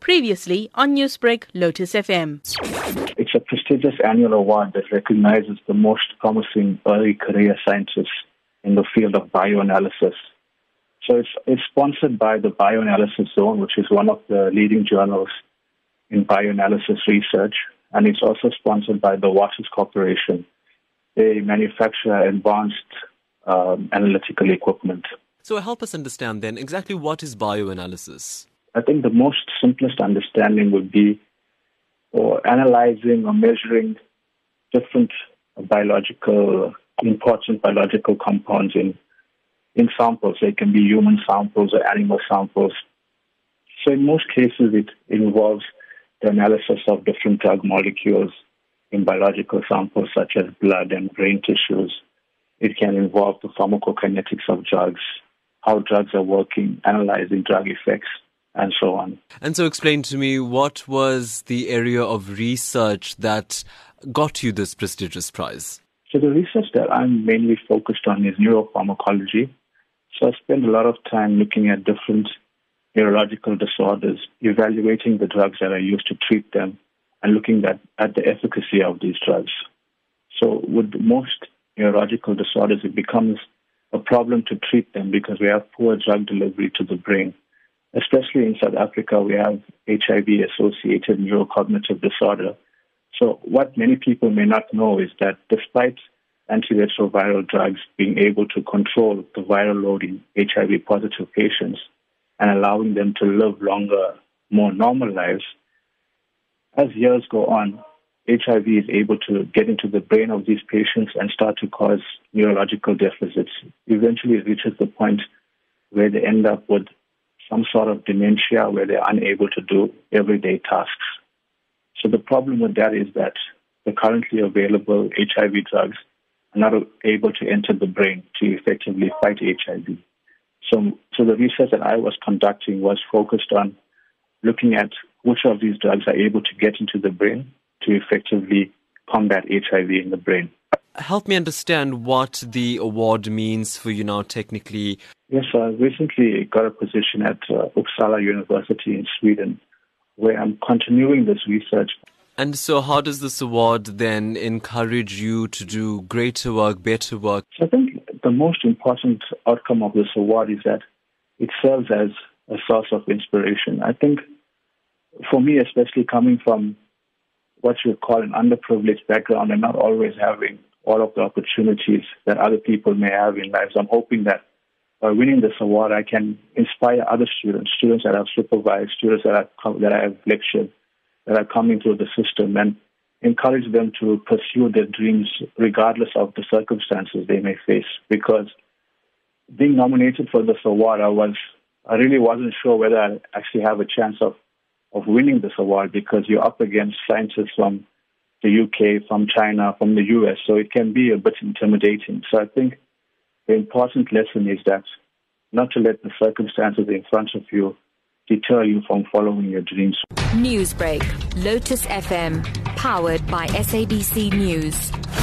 Previously on Newsbreak, Lotus FM. It's a prestigious annual award that recognizes the most promising early career scientists in the field of bioanalysis. So it's, it's sponsored by the Bioanalysis Zone, which is one of the leading journals in bioanalysis research, and it's also sponsored by the Waters Corporation. They manufacture advanced um, analytical equipment. So help us understand then exactly what is bioanalysis. I think the most simplest understanding would be or analyzing or measuring different biological, important biological compounds in, in samples. They can be human samples or animal samples. So in most cases, it involves the analysis of different drug molecules in biological samples such as blood and brain tissues. It can involve the pharmacokinetics of drugs, how drugs are working, analyzing drug effects, and so on. And so, explain to me what was the area of research that got you this prestigious prize? So, the research that I'm mainly focused on is neuropharmacology. So, I spend a lot of time looking at different neurological disorders, evaluating the drugs that are used to treat them, and looking at, at the efficacy of these drugs. So, with most neurological disorders, it becomes a problem to treat them because we have poor drug delivery to the brain. Especially in South Africa, we have HIV associated neurocognitive disorder. So, what many people may not know is that despite antiretroviral drugs being able to control the viral load in HIV positive patients and allowing them to live longer, more normal lives, as years go on, HIV is able to get into the brain of these patients and start to cause neurological deficits. Eventually, it reaches the point where they end up with some sort of dementia where they're unable to do everyday tasks. So the problem with that is that the currently available HIV drugs are not able to enter the brain to effectively fight HIV. So, so the research that I was conducting was focused on looking at which of these drugs are able to get into the brain to effectively combat HIV in the brain. Help me understand what the award means for you now technically. Yes, I recently got a position at uh, Uppsala University in Sweden where I'm continuing this research. And so, how does this award then encourage you to do greater work, better work? So I think the most important outcome of this award is that it serves as a source of inspiration. I think for me, especially coming from what you would call an underprivileged background and not always having all of the opportunities that other people may have in life. So I'm hoping that by winning this award, I can inspire other students, students that I've supervised, students that I've, that I have lectured, that are coming through the system, and encourage them to pursue their dreams regardless of the circumstances they may face. Because being nominated for this award, I was I really wasn't sure whether I actually have a chance of of winning this award because you're up against scientists from the UK, from China, from the US, so it can be a bit intimidating. So I think the important lesson is that not to let the circumstances in front of you deter you from following your dreams. Newsbreak, Lotus FM, powered by SABC News.